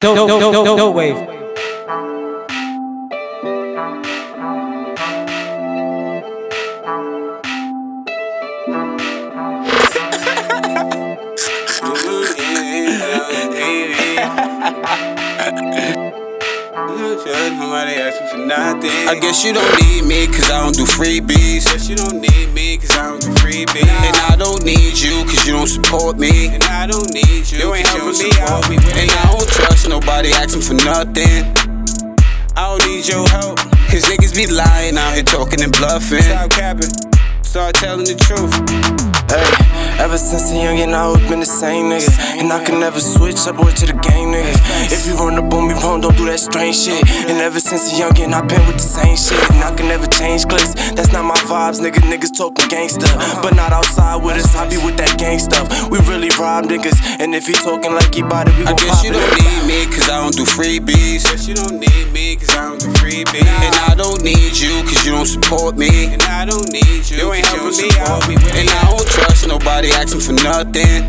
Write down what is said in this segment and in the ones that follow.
Dope, dope, dope, dope, dope wave. Nobody asking for nothing. I guess you don't need me cause I don't do freebies. I guess you don't need me cause I don't do freebies. And I don't need you cause you don't support me. And I don't need you. You ain't 'cause helping don't me out. me And. I don't trust nobody asking for nothing. I don't need your help. Cause niggas be lying out here talking and bluffing. Stop capping. Start telling the truth. Hey, ever since a youngin', I always been the same nigga. And I can never switch up boy to the game, nigga. If you run up on me wrong, don't do that strange shit. And ever since a youngin', I been with the same shit. And I can never change clips. That's not my vibes, nigga. Niggas talking gangsta. But not outside with us, I be with that gang stuff. We really rob niggas. And if he talking like he bought it, we I gon' guess pop you it. Don't need me cause I don't do freebies. Guess you don't need me cause I don't do freebies. And I don't need you cause you don't support me. And I don't need you. You ain't 'cause helping don't me out. me And it. I don't trust nobody asking for nothing.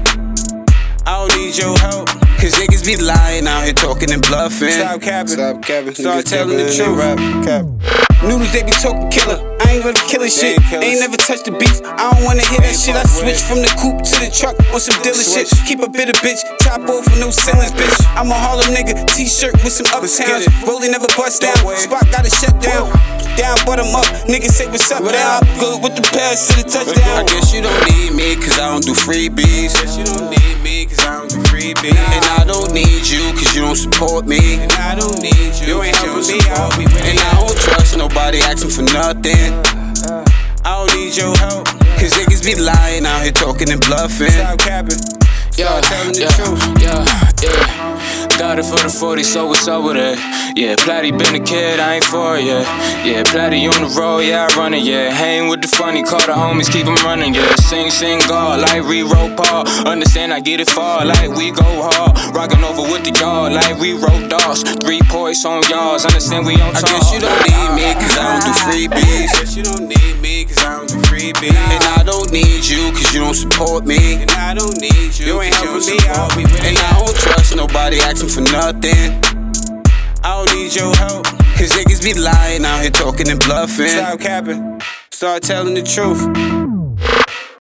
I don't need your help. Cause niggas be lying out here talking and bluffing. Stop capping. Stop capping. Start Niggas telling the truth. and rap. Cap. Noodles, they be talking killer. I ain't really killing shit. ain't never touched the beef. I don't wanna hear that shit. I switch from the coupe to the truck on some dealer shit. Keep a bit of bitch. Top off with no ceilings, bitch. I'm a Harlem nigga. T-shirt with some uptowns. Rolling never bust down. Spot got it shut down. Down, bottom up. Niggas say what's up down. I'm good with the pass to the touchdown. I guess you don't need me cause I don't do freebies. Guess you don't need me cause I don't do freebies. And I don't need you cause you don't support me. And I don't need you. You ain't helping me out. me with And. I don't trust nobody asking for nothing. I don't need your help. Cause niggas be lying out here talking and bluffing. Stop capping. Yeah, Start telling the yeah, truth. yeah, yeah. Got it for the 40, so what's up with it? Yeah, Platty been a kid, I ain't for it, yeah. Yeah, Platty on the road, yeah, I run it, yeah. Hang with the funny, call the homies, keep 'em running, yeah. Sing, sing, God, like re-roll Paul. Understand, I get it far, like we go hard. Rockin' over with the yard, like we roll dogs. Three points on y'all, understand we on I guess you don't need me freebies. Guess you don't need me cause I don't do freebies. And I don't need you cause you don't support me. And I don't need you. You ain't helping don't me support out. me And. I don't trust nobody asking for nothing. I don't need your help. Cause niggas be lying out here talking and bluffing. Stop capping. Start telling the truth.